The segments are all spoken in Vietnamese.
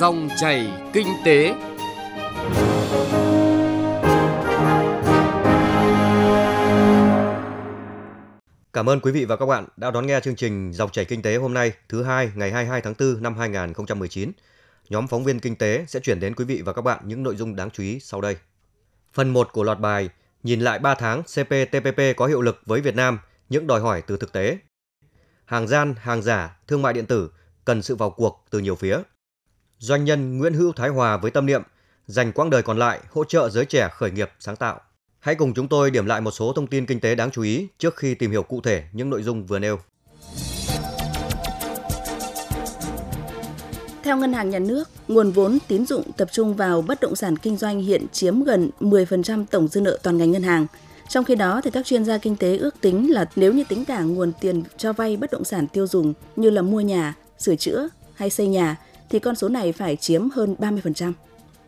Dòng chảy kinh tế. Cảm ơn quý vị và các bạn đã đón nghe chương trình Dòng chảy kinh tế hôm nay, thứ hai ngày 22 tháng 4 năm 2019. Nhóm phóng viên kinh tế sẽ chuyển đến quý vị và các bạn những nội dung đáng chú ý sau đây. Phần 1 của loạt bài Nhìn lại 3 tháng CPTPP có hiệu lực với Việt Nam, những đòi hỏi từ thực tế. Hàng gian, hàng giả, thương mại điện tử cần sự vào cuộc từ nhiều phía. Doanh nhân Nguyễn Hữu Thái Hòa với tâm niệm dành quãng đời còn lại hỗ trợ giới trẻ khởi nghiệp sáng tạo. Hãy cùng chúng tôi điểm lại một số thông tin kinh tế đáng chú ý trước khi tìm hiểu cụ thể những nội dung vừa nêu. Theo Ngân hàng Nhà nước, nguồn vốn tín dụng tập trung vào bất động sản kinh doanh hiện chiếm gần 10% tổng dư nợ toàn ngành ngân hàng. Trong khi đó, thì các chuyên gia kinh tế ước tính là nếu như tính cả nguồn tiền cho vay bất động sản tiêu dùng như là mua nhà, sửa chữa hay xây nhà, thì con số này phải chiếm hơn 30%.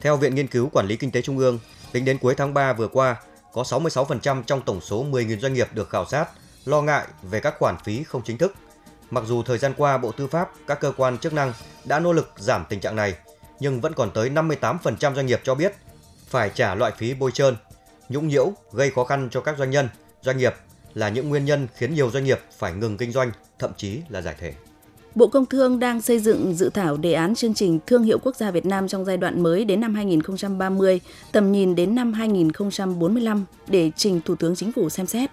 Theo Viện Nghiên cứu Quản lý Kinh tế Trung ương, tính đến cuối tháng 3 vừa qua, có 66% trong tổng số 10.000 doanh nghiệp được khảo sát lo ngại về các khoản phí không chính thức. Mặc dù thời gian qua Bộ Tư pháp, các cơ quan chức năng đã nỗ lực giảm tình trạng này, nhưng vẫn còn tới 58% doanh nghiệp cho biết phải trả loại phí bôi trơn, nhũng nhiễu gây khó khăn cho các doanh nhân, doanh nghiệp là những nguyên nhân khiến nhiều doanh nghiệp phải ngừng kinh doanh, thậm chí là giải thể. Bộ Công Thương đang xây dựng dự thảo đề án chương trình thương hiệu quốc gia Việt Nam trong giai đoạn mới đến năm 2030, tầm nhìn đến năm 2045 để trình Thủ tướng Chính phủ xem xét.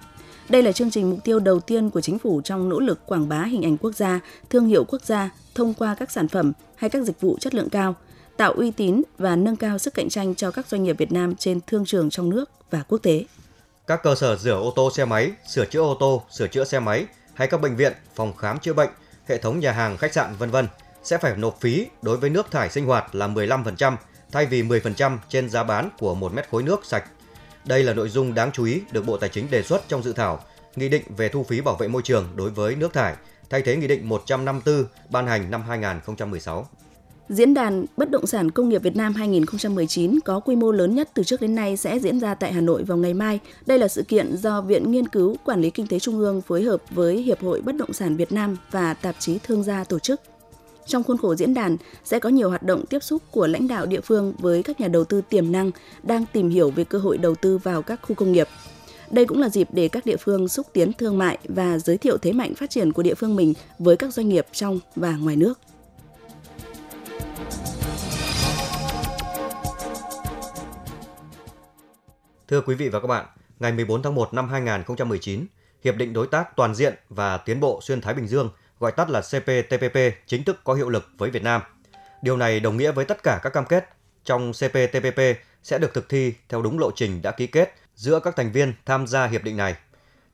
Đây là chương trình mục tiêu đầu tiên của chính phủ trong nỗ lực quảng bá hình ảnh quốc gia, thương hiệu quốc gia thông qua các sản phẩm hay các dịch vụ chất lượng cao, tạo uy tín và nâng cao sức cạnh tranh cho các doanh nghiệp Việt Nam trên thương trường trong nước và quốc tế. Các cơ sở rửa ô tô xe máy, sửa chữa ô tô, sửa chữa xe máy hay các bệnh viện, phòng khám chữa bệnh, hệ thống nhà hàng, khách sạn vân vân sẽ phải nộp phí đối với nước thải sinh hoạt là 15% thay vì 10% trên giá bán của 1 mét khối nước sạch đây là nội dung đáng chú ý được Bộ Tài chính đề xuất trong dự thảo Nghị định về thu phí bảo vệ môi trường đối với nước thải, thay thế Nghị định 154 ban hành năm 2016. Diễn đàn Bất động sản công nghiệp Việt Nam 2019 có quy mô lớn nhất từ trước đến nay sẽ diễn ra tại Hà Nội vào ngày mai. Đây là sự kiện do Viện Nghiên cứu Quản lý Kinh tế Trung ương phối hợp với Hiệp hội Bất động sản Việt Nam và tạp chí Thương gia tổ chức. Trong khuôn khổ diễn đàn, sẽ có nhiều hoạt động tiếp xúc của lãnh đạo địa phương với các nhà đầu tư tiềm năng đang tìm hiểu về cơ hội đầu tư vào các khu công nghiệp. Đây cũng là dịp để các địa phương xúc tiến thương mại và giới thiệu thế mạnh phát triển của địa phương mình với các doanh nghiệp trong và ngoài nước. Thưa quý vị và các bạn, ngày 14 tháng 1 năm 2019, Hiệp định Đối tác Toàn diện và Tiến bộ Xuyên Thái Bình Dương – gọi tắt là CPTPP, chính thức có hiệu lực với Việt Nam. Điều này đồng nghĩa với tất cả các cam kết trong CPTPP sẽ được thực thi theo đúng lộ trình đã ký kết giữa các thành viên tham gia hiệp định này.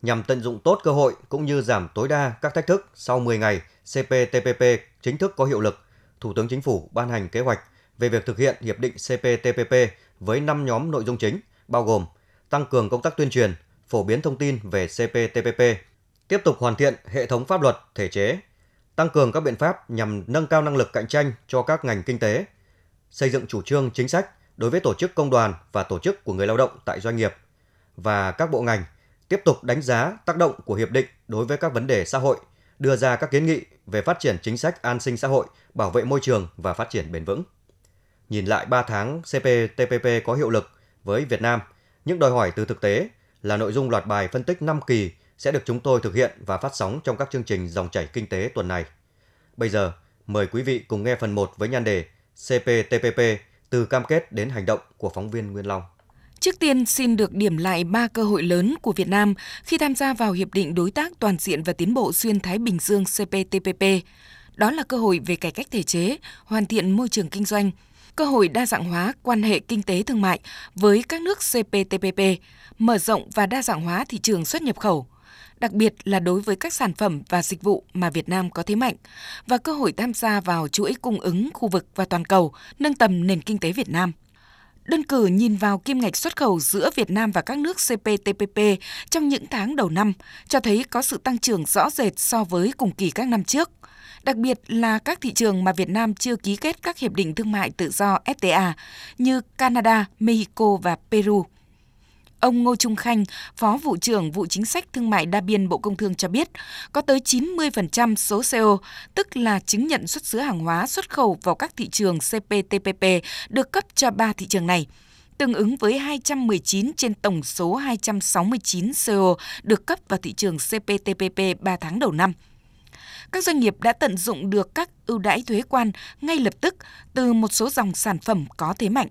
Nhằm tận dụng tốt cơ hội cũng như giảm tối đa các thách thức sau 10 ngày CPTPP chính thức có hiệu lực, Thủ tướng Chính phủ ban hành kế hoạch về việc thực hiện hiệp định CPTPP với 5 nhóm nội dung chính, bao gồm tăng cường công tác tuyên truyền, phổ biến thông tin về CPTPP, tiếp tục hoàn thiện hệ thống pháp luật, thể chế, tăng cường các biện pháp nhằm nâng cao năng lực cạnh tranh cho các ngành kinh tế, xây dựng chủ trương chính sách đối với tổ chức công đoàn và tổ chức của người lao động tại doanh nghiệp và các bộ ngành tiếp tục đánh giá tác động của hiệp định đối với các vấn đề xã hội, đưa ra các kiến nghị về phát triển chính sách an sinh xã hội, bảo vệ môi trường và phát triển bền vững. Nhìn lại 3 tháng CPTPP có hiệu lực với Việt Nam, những đòi hỏi từ thực tế là nội dung loạt bài phân tích 5 kỳ sẽ được chúng tôi thực hiện và phát sóng trong các chương trình dòng chảy kinh tế tuần này. Bây giờ, mời quý vị cùng nghe phần 1 với nhan đề CPTPP từ cam kết đến hành động của phóng viên Nguyên Long. Trước tiên xin được điểm lại ba cơ hội lớn của Việt Nam khi tham gia vào Hiệp định Đối tác Toàn diện và Tiến bộ Xuyên Thái Bình Dương CPTPP. Đó là cơ hội về cải cách thể chế, hoàn thiện môi trường kinh doanh, cơ hội đa dạng hóa quan hệ kinh tế thương mại với các nước CPTPP, mở rộng và đa dạng hóa thị trường xuất nhập khẩu, đặc biệt là đối với các sản phẩm và dịch vụ mà Việt Nam có thế mạnh và cơ hội tham gia vào chuỗi cung ứng khu vực và toàn cầu, nâng tầm nền kinh tế Việt Nam. Đơn cử nhìn vào kim ngạch xuất khẩu giữa Việt Nam và các nước CPTPP trong những tháng đầu năm cho thấy có sự tăng trưởng rõ rệt so với cùng kỳ các năm trước. Đặc biệt là các thị trường mà Việt Nam chưa ký kết các hiệp định thương mại tự do FTA như Canada, Mexico và Peru. Ông Ngô Trung Khanh, Phó vụ trưởng vụ chính sách thương mại đa biên Bộ Công Thương cho biết, có tới 90% số CO, tức là chứng nhận xuất xứ hàng hóa xuất khẩu vào các thị trường CPTPP được cấp cho ba thị trường này tương ứng với 219 trên tổng số 269 CO được cấp vào thị trường CPTPP 3 tháng đầu năm. Các doanh nghiệp đã tận dụng được các ưu đãi thuế quan ngay lập tức từ một số dòng sản phẩm có thế mạnh.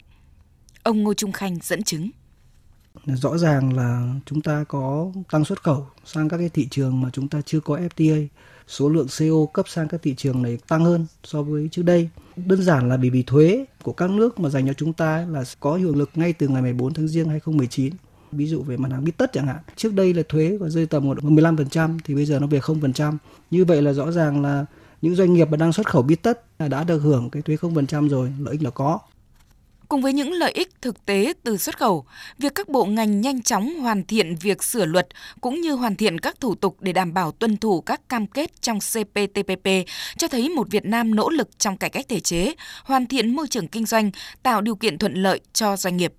Ông Ngô Trung Khanh dẫn chứng. Rõ ràng là chúng ta có tăng xuất khẩu sang các cái thị trường mà chúng ta chưa có FTA. Số lượng CO cấp sang các thị trường này tăng hơn so với trước đây. Đơn giản là vì vì thuế của các nước mà dành cho chúng ta là có hiệu lực ngay từ ngày 14 tháng Giêng 2019 ví dụ về mặt hàng bít tất chẳng hạn. Trước đây là thuế còn rơi tầm 15% thì bây giờ nó về 0% như vậy là rõ ràng là những doanh nghiệp mà đang xuất khẩu bít tất đã được hưởng cái thuế 0% rồi lợi ích là có. Cùng với những lợi ích thực tế từ xuất khẩu, việc các bộ ngành nhanh chóng hoàn thiện việc sửa luật cũng như hoàn thiện các thủ tục để đảm bảo tuân thủ các cam kết trong CPTPP cho thấy một Việt Nam nỗ lực trong cải cách thể chế, hoàn thiện môi trường kinh doanh, tạo điều kiện thuận lợi cho doanh nghiệp.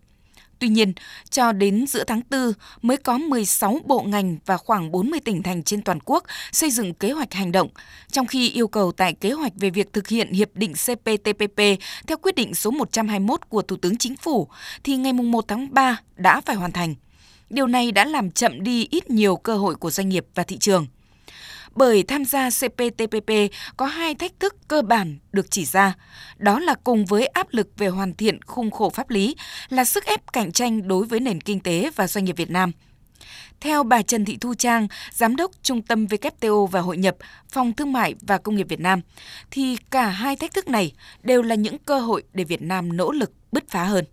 Tuy nhiên, cho đến giữa tháng 4 mới có 16 bộ ngành và khoảng 40 tỉnh thành trên toàn quốc xây dựng kế hoạch hành động, trong khi yêu cầu tại kế hoạch về việc thực hiện Hiệp định CPTPP theo quyết định số 121 của Thủ tướng Chính phủ thì ngày 1 tháng 3 đã phải hoàn thành. Điều này đã làm chậm đi ít nhiều cơ hội của doanh nghiệp và thị trường bởi tham gia CPTPP có hai thách thức cơ bản được chỉ ra. Đó là cùng với áp lực về hoàn thiện khung khổ pháp lý là sức ép cạnh tranh đối với nền kinh tế và doanh nghiệp Việt Nam. Theo bà Trần Thị Thu Trang, Giám đốc Trung tâm WTO và Hội nhập, Phòng Thương mại và Công nghiệp Việt Nam, thì cả hai thách thức này đều là những cơ hội để Việt Nam nỗ lực bứt phá hơn.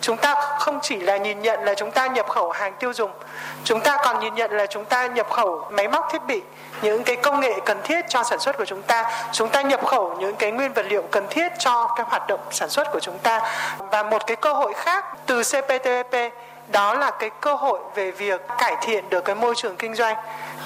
Chúng ta không chỉ là nhìn nhận là chúng ta nhập khẩu hàng tiêu dùng, chúng ta còn nhìn nhận là chúng ta nhập khẩu máy móc thiết bị, những cái công nghệ cần thiết cho sản xuất của chúng ta. Chúng ta nhập khẩu những cái nguyên vật liệu cần thiết cho các hoạt động sản xuất của chúng ta. Và một cái cơ hội khác từ CPTPP đó là cái cơ hội về việc cải thiện được cái môi trường kinh doanh,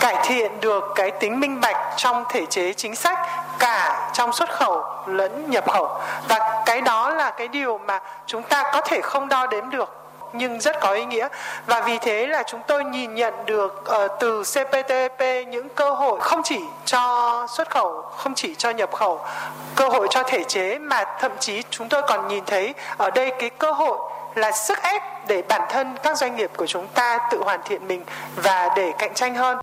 cải thiện được cái tính minh bạch trong thể chế chính sách, cả trong xuất khẩu lẫn nhập khẩu. Và cái đó là cái điều mà chúng ta có thể không đo đếm được nhưng rất có ý nghĩa và vì thế là chúng tôi nhìn nhận được uh, từ CPTPP những cơ hội không chỉ cho xuất khẩu, không chỉ cho nhập khẩu, cơ hội cho thể chế mà thậm chí chúng tôi còn nhìn thấy ở đây cái cơ hội là sức ép để bản thân các doanh nghiệp của chúng ta tự hoàn thiện mình và để cạnh tranh hơn.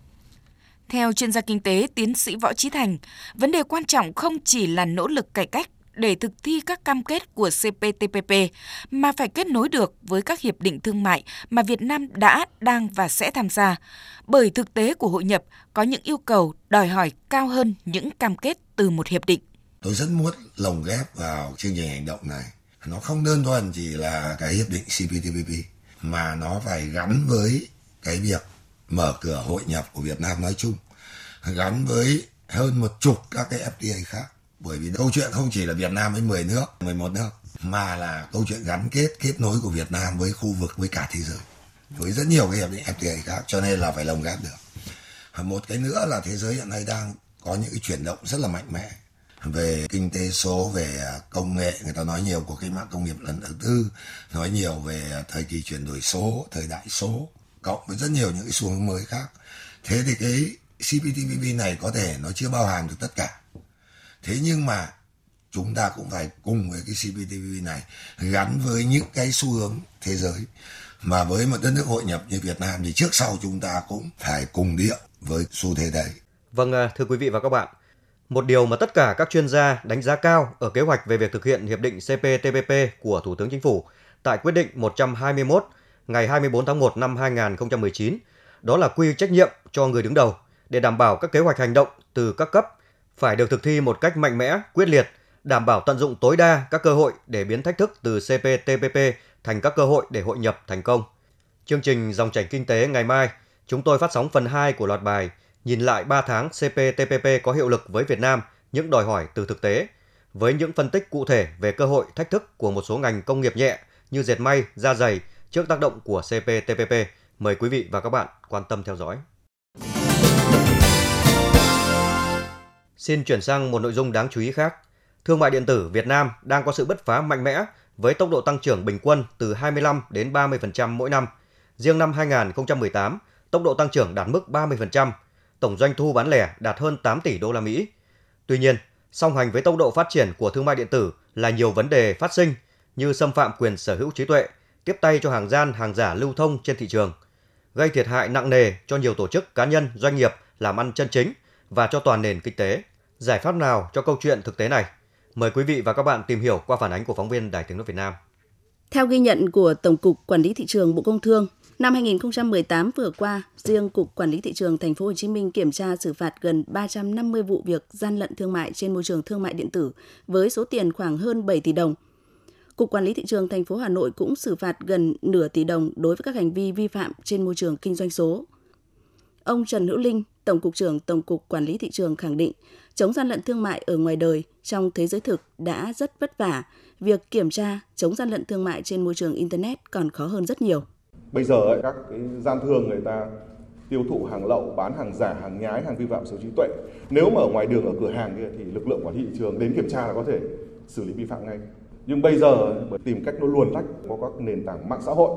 Theo chuyên gia kinh tế tiến sĩ Võ Trí Thành, vấn đề quan trọng không chỉ là nỗ lực cải cách để thực thi các cam kết của CPTPP mà phải kết nối được với các hiệp định thương mại mà Việt Nam đã, đang và sẽ tham gia. Bởi thực tế của hội nhập có những yêu cầu đòi hỏi cao hơn những cam kết từ một hiệp định. Tôi rất muốn lồng ghép vào chương trình hành động này. Nó không đơn thuần chỉ là cái hiệp định CPTPP mà nó phải gắn với cái việc mở cửa hội nhập của Việt Nam nói chung, gắn với hơn một chục các cái FTA khác bởi vì câu chuyện không chỉ là Việt Nam với 10 nước, 11 nước mà là câu chuyện gắn kết kết nối của Việt Nam với khu vực với cả thế giới. Với rất nhiều cái hiệp định FTA khác cho nên là phải lồng ghép được. Một cái nữa là thế giới hiện nay đang có những cái chuyển động rất là mạnh mẽ. Về kinh tế số về à, công nghệ người ta nói nhiều của cái mạng công nghiệp lần thứ tư nói nhiều về à, thời kỳ chuyển đổi số thời đại số cộng với rất nhiều những cái xu hướng mới khác. Thế thì cái CPTPP này có thể nó chưa bao hàm được tất cả thế nhưng mà chúng ta cũng phải cùng với cái CPTPP này gắn với những cái xu hướng thế giới mà với một đất nước hội nhập như Việt Nam thì trước sau chúng ta cũng phải cùng điệu với xu thế đấy. Vâng, à, thưa quý vị và các bạn, một điều mà tất cả các chuyên gia đánh giá cao ở kế hoạch về việc thực hiện Hiệp định CPTPP của Thủ tướng Chính phủ tại quyết định 121 ngày 24 tháng 1 năm 2019, đó là quy trách nhiệm cho người đứng đầu để đảm bảo các kế hoạch hành động từ các cấp phải được thực thi một cách mạnh mẽ, quyết liệt, đảm bảo tận dụng tối đa các cơ hội để biến thách thức từ CPTPP thành các cơ hội để hội nhập thành công. Chương trình Dòng chảy kinh tế ngày mai, chúng tôi phát sóng phần 2 của loạt bài Nhìn lại 3 tháng CPTPP có hiệu lực với Việt Nam, những đòi hỏi từ thực tế, với những phân tích cụ thể về cơ hội thách thức của một số ngành công nghiệp nhẹ như dệt may, da dày trước tác động của CPTPP. Mời quý vị và các bạn quan tâm theo dõi. Xin chuyển sang một nội dung đáng chú ý khác. Thương mại điện tử Việt Nam đang có sự bứt phá mạnh mẽ với tốc độ tăng trưởng bình quân từ 25 đến 30% mỗi năm. Riêng năm 2018, tốc độ tăng trưởng đạt mức 30%, tổng doanh thu bán lẻ đạt hơn 8 tỷ đô la Mỹ. Tuy nhiên, song hành với tốc độ phát triển của thương mại điện tử là nhiều vấn đề phát sinh như xâm phạm quyền sở hữu trí tuệ, tiếp tay cho hàng gian, hàng giả lưu thông trên thị trường, gây thiệt hại nặng nề cho nhiều tổ chức, cá nhân, doanh nghiệp làm ăn chân chính và cho toàn nền kinh tế. Giải pháp nào cho câu chuyện thực tế này? Mời quý vị và các bạn tìm hiểu qua phản ánh của phóng viên Đài Tiếng nói Việt Nam. Theo ghi nhận của Tổng cục Quản lý thị trường Bộ Công Thương, năm 2018 vừa qua, riêng Cục Quản lý thị trường Thành phố Hồ Chí Minh kiểm tra xử phạt gần 350 vụ việc gian lận thương mại trên môi trường thương mại điện tử với số tiền khoảng hơn 7 tỷ đồng. Cục Quản lý thị trường thành phố Hà Nội cũng xử phạt gần nửa tỷ đồng đối với các hành vi vi phạm trên môi trường kinh doanh số. Ông Trần Hữu Linh, Tổng cục trưởng Tổng cục Quản lý thị trường khẳng định, chống gian lận thương mại ở ngoài đời trong thế giới thực đã rất vất vả, việc kiểm tra chống gian lận thương mại trên môi trường internet còn khó hơn rất nhiều. Bây giờ ấy, các cái gian thương người ta tiêu thụ hàng lậu, bán hàng giả, hàng nhái, hàng vi phạm sở trí tuệ. Nếu mà ở ngoài đường ở cửa hàng kia thì lực lượng quản lý thị trường đến kiểm tra là có thể xử lý vi phạm ngay. Nhưng bây giờ bởi tìm cách nó luồn lách có các nền tảng mạng xã hội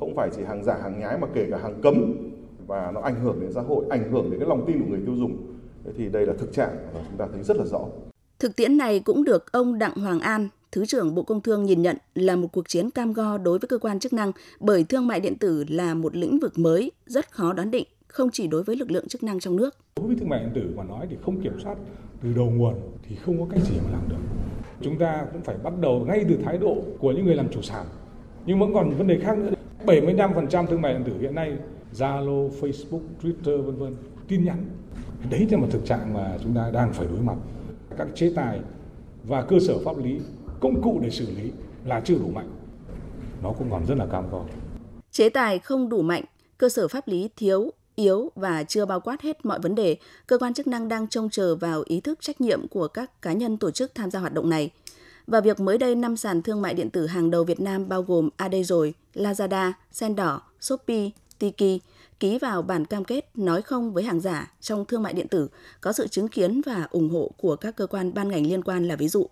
không phải chỉ hàng giả hàng nhái mà kể cả hàng cấm và nó ảnh hưởng đến xã hội, ảnh hưởng đến cái lòng tin của người tiêu dùng. Thì đây là thực trạng và chúng ta thấy rất là rõ. Thực tiễn này cũng được ông Đặng Hoàng An, Thứ trưởng Bộ Công Thương nhìn nhận là một cuộc chiến cam go đối với cơ quan chức năng bởi thương mại điện tử là một lĩnh vực mới, rất khó đoán định, không chỉ đối với lực lượng chức năng trong nước. Đối với thương mại điện tử mà nói thì không kiểm soát từ đầu nguồn thì không có cách gì mà làm được. Chúng ta cũng phải bắt đầu ngay từ thái độ của những người làm chủ sản. Nhưng vẫn còn vấn đề khác nữa. 75% thương mại điện tử hiện nay Zalo, Facebook, Twitter vân vân tin nhắn. Đấy là một thực trạng mà chúng ta đang phải đối mặt. Các chế tài và cơ sở pháp lý, công cụ để xử lý là chưa đủ mạnh. Nó cũng còn rất là cam go. Chế tài không đủ mạnh, cơ sở pháp lý thiếu, yếu và chưa bao quát hết mọi vấn đề, cơ quan chức năng đang trông chờ vào ý thức trách nhiệm của các cá nhân tổ chức tham gia hoạt động này. Và việc mới đây năm sàn thương mại điện tử hàng đầu Việt Nam bao gồm AD rồi, Lazada, Sen Đỏ, Shopee, Tiki ký vào bản cam kết nói không với hàng giả trong thương mại điện tử có sự chứng kiến và ủng hộ của các cơ quan ban ngành liên quan là ví dụ.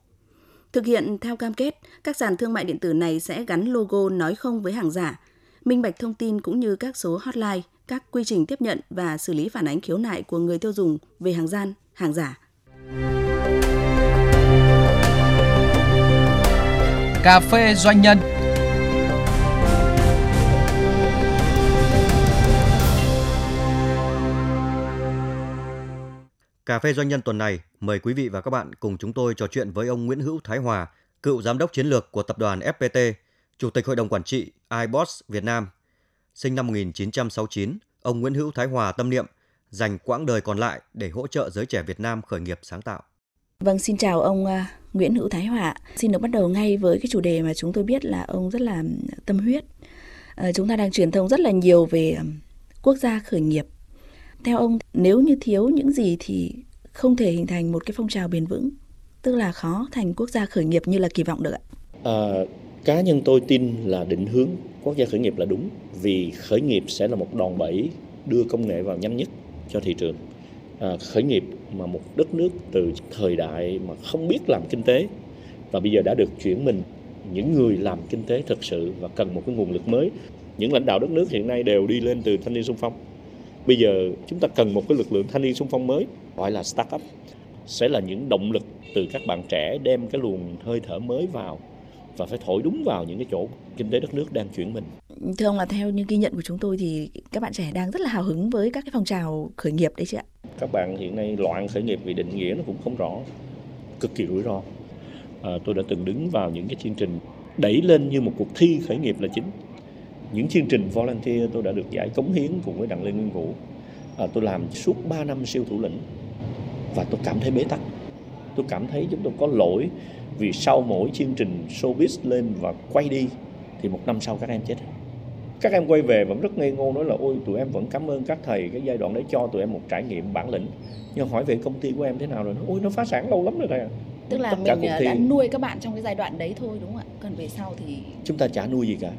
Thực hiện theo cam kết, các sàn thương mại điện tử này sẽ gắn logo nói không với hàng giả, minh bạch thông tin cũng như các số hotline, các quy trình tiếp nhận và xử lý phản ánh khiếu nại của người tiêu dùng về hàng gian, hàng giả. Cà phê doanh nhân Cà phê doanh nhân tuần này, mời quý vị và các bạn cùng chúng tôi trò chuyện với ông Nguyễn Hữu Thái Hòa, cựu giám đốc chiến lược của tập đoàn FPT, chủ tịch hội đồng quản trị iBoss Việt Nam. Sinh năm 1969, ông Nguyễn Hữu Thái Hòa tâm niệm dành quãng đời còn lại để hỗ trợ giới trẻ Việt Nam khởi nghiệp sáng tạo. Vâng, xin chào ông à, Nguyễn Hữu Thái Hòa. Xin được bắt đầu ngay với cái chủ đề mà chúng tôi biết là ông rất là tâm huyết. À, chúng ta đang truyền thông rất là nhiều về à, quốc gia khởi nghiệp. Theo ông, nếu như thiếu những gì thì không thể hình thành một cái phong trào bền vững, tức là khó thành quốc gia khởi nghiệp như là kỳ vọng được ạ. À, cá nhân tôi tin là định hướng quốc gia khởi nghiệp là đúng vì khởi nghiệp sẽ là một đòn bẩy đưa công nghệ vào nhanh nhất cho thị trường. À, khởi nghiệp mà một đất nước từ thời đại mà không biết làm kinh tế và bây giờ đã được chuyển mình những người làm kinh tế thực sự và cần một cái nguồn lực mới. Những lãnh đạo đất nước hiện nay đều đi lên từ thanh niên sung phong bây giờ chúng ta cần một cái lực lượng thanh niên xung phong mới gọi là startup sẽ là những động lực từ các bạn trẻ đem cái luồng hơi thở mới vào và phải thổi đúng vào những cái chỗ kinh tế đất nước đang chuyển mình. Thưa ông là theo những ghi nhận của chúng tôi thì các bạn trẻ đang rất là hào hứng với các cái phong trào khởi nghiệp đấy chị ạ. Các bạn hiện nay loạn khởi nghiệp vì định nghĩa nó cũng không rõ, cực kỳ rủi ro. À, tôi đã từng đứng vào những cái chương trình đẩy lên như một cuộc thi khởi nghiệp là chính. Những chương trình volunteer tôi đã được giải cống hiến cùng với Đặng Lê Nguyên Vũ. À, tôi làm suốt 3 năm siêu thủ lĩnh và tôi cảm thấy bế tắc. Tôi cảm thấy chúng tôi có lỗi vì sau mỗi chương trình showbiz lên và quay đi thì một năm sau các em chết. Các em quay về vẫn rất ngây ngô nói là ôi tụi em vẫn cảm ơn các thầy cái giai đoạn đấy cho tụi em một trải nghiệm bản lĩnh. Nhưng hỏi về công ty của em thế nào rồi ôi nó phá sản lâu lắm rồi thầy tức là Tất mình đã nuôi các bạn trong cái giai đoạn đấy thôi đúng không ạ? Còn về sau thì chúng ta chả nuôi gì cả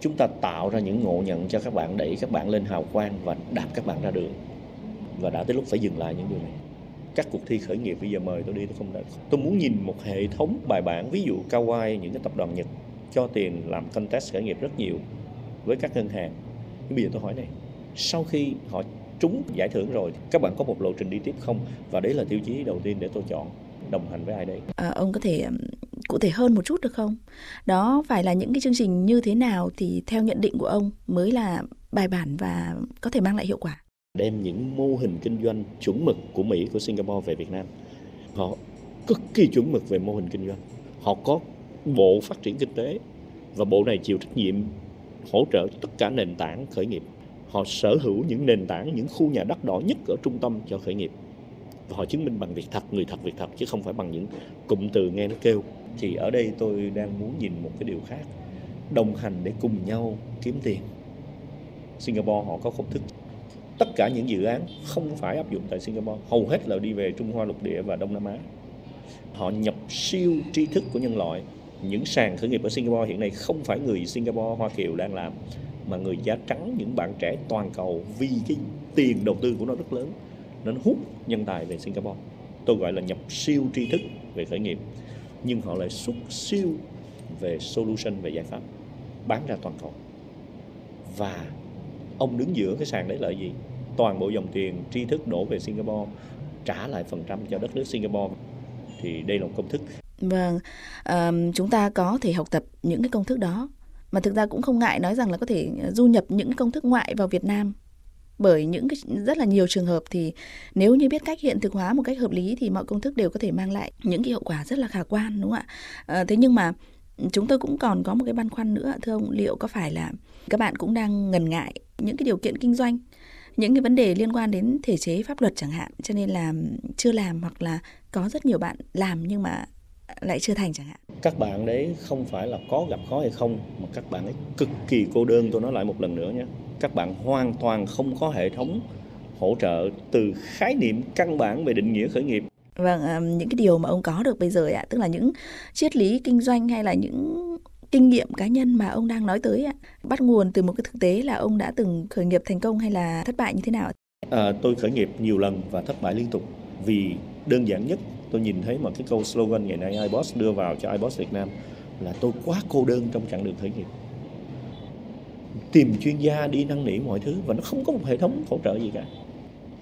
chúng ta tạo ra những ngộ nhận cho các bạn đẩy các bạn lên hào quang và đạp các bạn ra đường. Và đã tới lúc phải dừng lại những điều này. Các cuộc thi khởi nghiệp bây giờ mời tôi đi tôi không đã tôi muốn nhìn một hệ thống bài bản ví dụ Kawai những cái tập đoàn Nhật cho tiền làm contest khởi nghiệp rất nhiều với các ngân hàng. Nhưng bây giờ tôi hỏi này sau khi họ trúng giải thưởng rồi các bạn có một lộ trình đi tiếp không? Và đấy là tiêu chí đầu tiên để tôi chọn đồng hành với ai đây? À, ông có thể cụ thể hơn một chút được không? Đó, phải là những cái chương trình như thế nào thì theo nhận định của ông mới là bài bản và có thể mang lại hiệu quả? Đem những mô hình kinh doanh chuẩn mực của Mỹ, của Singapore về Việt Nam. Họ cực kỳ chuẩn mực về mô hình kinh doanh. Họ có bộ phát triển kinh tế và bộ này chịu trách nhiệm hỗ trợ tất cả nền tảng khởi nghiệp. Họ sở hữu những nền tảng, những khu nhà đất đỏ nhất ở trung tâm cho khởi nghiệp và họ chứng minh bằng việc thật, người thật, việc thật, chứ không phải bằng những cụm từ nghe nó kêu. Thì ở đây tôi đang muốn nhìn một cái điều khác. Đồng hành để cùng nhau kiếm tiền. Singapore họ có công thức. Tất cả những dự án không phải áp dụng tại Singapore. Hầu hết là đi về Trung Hoa, lục địa và Đông Nam Á. Họ nhập siêu tri thức của nhân loại. Những sàn khởi nghiệp ở Singapore hiện nay không phải người Singapore, Hoa Kiều đang làm, mà người da trắng, những bạn trẻ toàn cầu vì cái tiền đầu tư của nó rất lớn nó hút nhân tài về Singapore. Tôi gọi là nhập siêu tri thức về khởi nghiệp nhưng họ lại xuất siêu về solution về giải pháp bán ra toàn cầu. Và ông đứng giữa cái sàn đấy là gì? Toàn bộ dòng tiền tri thức đổ về Singapore trả lại phần trăm cho đất nước Singapore. Thì đây là một công thức. Vâng à, chúng ta có thể học tập những cái công thức đó. Mà thực ra cũng không ngại nói rằng là có thể du nhập những công thức ngoại vào Việt Nam bởi những cái rất là nhiều trường hợp thì nếu như biết cách hiện thực hóa một cách hợp lý thì mọi công thức đều có thể mang lại những cái hiệu quả rất là khả quan đúng không ạ? À, thế nhưng mà chúng tôi cũng còn có một cái băn khoăn nữa thưa ông liệu có phải là các bạn cũng đang ngần ngại những cái điều kiện kinh doanh những cái vấn đề liên quan đến thể chế pháp luật chẳng hạn cho nên là chưa làm hoặc là có rất nhiều bạn làm nhưng mà lại chưa thành chẳng hạn. Các bạn đấy không phải là có gặp khó hay không mà các bạn ấy cực kỳ cô đơn. Tôi nói lại một lần nữa nhé. Các bạn hoàn toàn không có hệ thống hỗ trợ từ khái niệm căn bản về định nghĩa khởi nghiệp. Vâng những cái điều mà ông có được bây giờ ạ tức là những triết lý kinh doanh hay là những kinh nghiệm cá nhân mà ông đang nói tới ạ bắt nguồn từ một cái thực tế là ông đã từng khởi nghiệp thành công hay là thất bại như thế nào à, tôi khởi nghiệp nhiều lần và thất bại liên tục vì đơn giản nhất tôi nhìn thấy mà cái câu slogan ngày nay iBoss đưa vào cho iBoss Việt Nam là tôi quá cô đơn trong chặng đường khởi nghiệp. Tìm chuyên gia đi năn nỉ mọi thứ và nó không có một hệ thống hỗ trợ gì cả.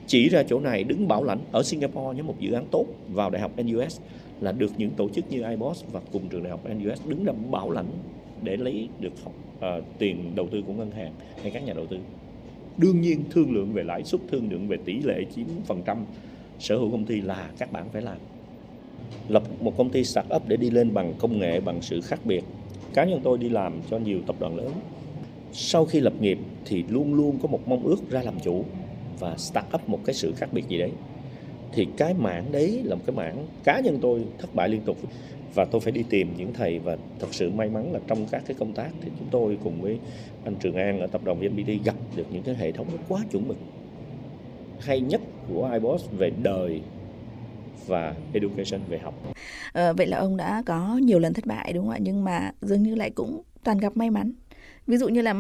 Chỉ ra chỗ này đứng bảo lãnh ở Singapore với một dự án tốt vào đại học NUS là được những tổ chức như iBoss và cùng trường đại học NUS đứng ra bảo lãnh để lấy được học, uh, tiền đầu tư của ngân hàng hay các nhà đầu tư. Đương nhiên thương lượng về lãi suất thương lượng về tỷ lệ chiếm phần trăm sở hữu công ty là các bạn phải làm lập một công ty start up để đi lên bằng công nghệ, bằng sự khác biệt. Cá nhân tôi đi làm cho nhiều tập đoàn lớn. Sau khi lập nghiệp thì luôn luôn có một mong ước ra làm chủ và start up một cái sự khác biệt gì đấy. Thì cái mảng đấy là một cái mảng cá nhân tôi thất bại liên tục và tôi phải đi tìm những thầy và thật sự may mắn là trong các cái công tác thì chúng tôi cùng với anh Trường An ở tập đoàn VNPT gặp được những cái hệ thống quá chuẩn mực. Hay nhất của iBoss về đời và education về học. À, vậy là ông đã có nhiều lần thất bại đúng không ạ? Nhưng mà dường như lại cũng toàn gặp may mắn. Ví dụ như là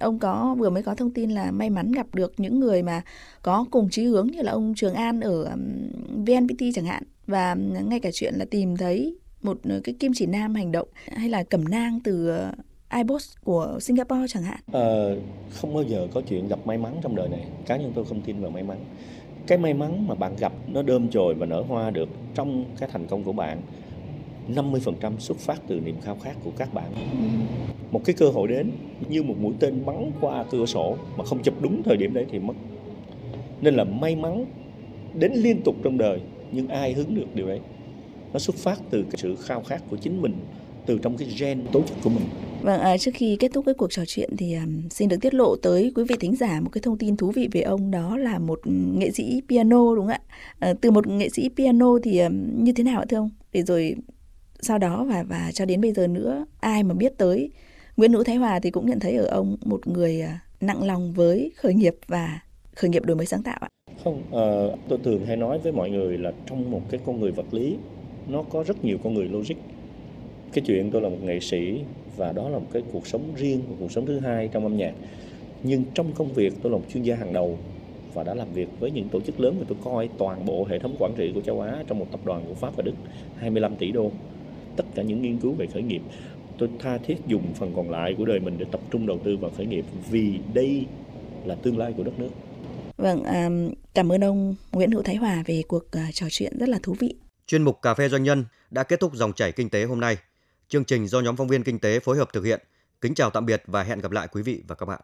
ông có vừa mới có thông tin là may mắn gặp được những người mà có cùng chí hướng như là ông Trường An ở VNPT chẳng hạn và ngay cả chuyện là tìm thấy một cái kim chỉ nam hành động hay là cẩm nang từ iBoss của Singapore chẳng hạn? Ờ, không bao giờ có chuyện gặp may mắn trong đời này. Cá nhân tôi không tin vào may mắn. Cái may mắn mà bạn gặp nó đơm chồi và nở hoa được trong cái thành công của bạn 50% xuất phát từ niềm khao khát của các bạn. Một cái cơ hội đến như một mũi tên bắn qua cửa sổ mà không chụp đúng thời điểm đấy thì mất. Nên là may mắn đến liên tục trong đời nhưng ai hứng được điều đấy. Nó xuất phát từ cái sự khao khát của chính mình từ trong cái gen tố chất của mình. Vâng, à, trước khi kết thúc cái cuộc trò chuyện thì um, xin được tiết lộ tới quý vị thính giả một cái thông tin thú vị về ông đó là một nghệ sĩ piano đúng không ạ? À, từ một nghệ sĩ piano thì um, như thế nào ạ thưa ông? Để rồi sau đó và và cho đến bây giờ nữa ai mà biết tới Nguyễn Hữu Thái Hòa thì cũng nhận thấy ở ông một người nặng lòng với khởi nghiệp và khởi nghiệp đổi mới sáng tạo ạ. Không, uh, tôi thường hay nói với mọi người là trong một cái con người vật lý nó có rất nhiều con người logic cái chuyện tôi là một nghệ sĩ và đó là một cái cuộc sống riêng một cuộc sống thứ hai trong âm nhạc. Nhưng trong công việc tôi là một chuyên gia hàng đầu và đã làm việc với những tổ chức lớn mà tôi coi toàn bộ hệ thống quản trị của châu Á trong một tập đoàn của Pháp và Đức 25 tỷ đô. Tất cả những nghiên cứu về khởi nghiệp tôi tha thiết dùng phần còn lại của đời mình để tập trung đầu tư vào khởi nghiệp vì đây là tương lai của đất nước. Vâng cảm ơn ông Nguyễn Hữu Thái Hòa về cuộc ờ, trò chuyện rất là thú vị. Chuyên mục cà phê doanh nhân đã kết thúc dòng chảy kinh tế hôm nay. Chương trình do nhóm phóng viên kinh tế phối hợp thực hiện. Kính chào tạm biệt và hẹn gặp lại quý vị và các bạn.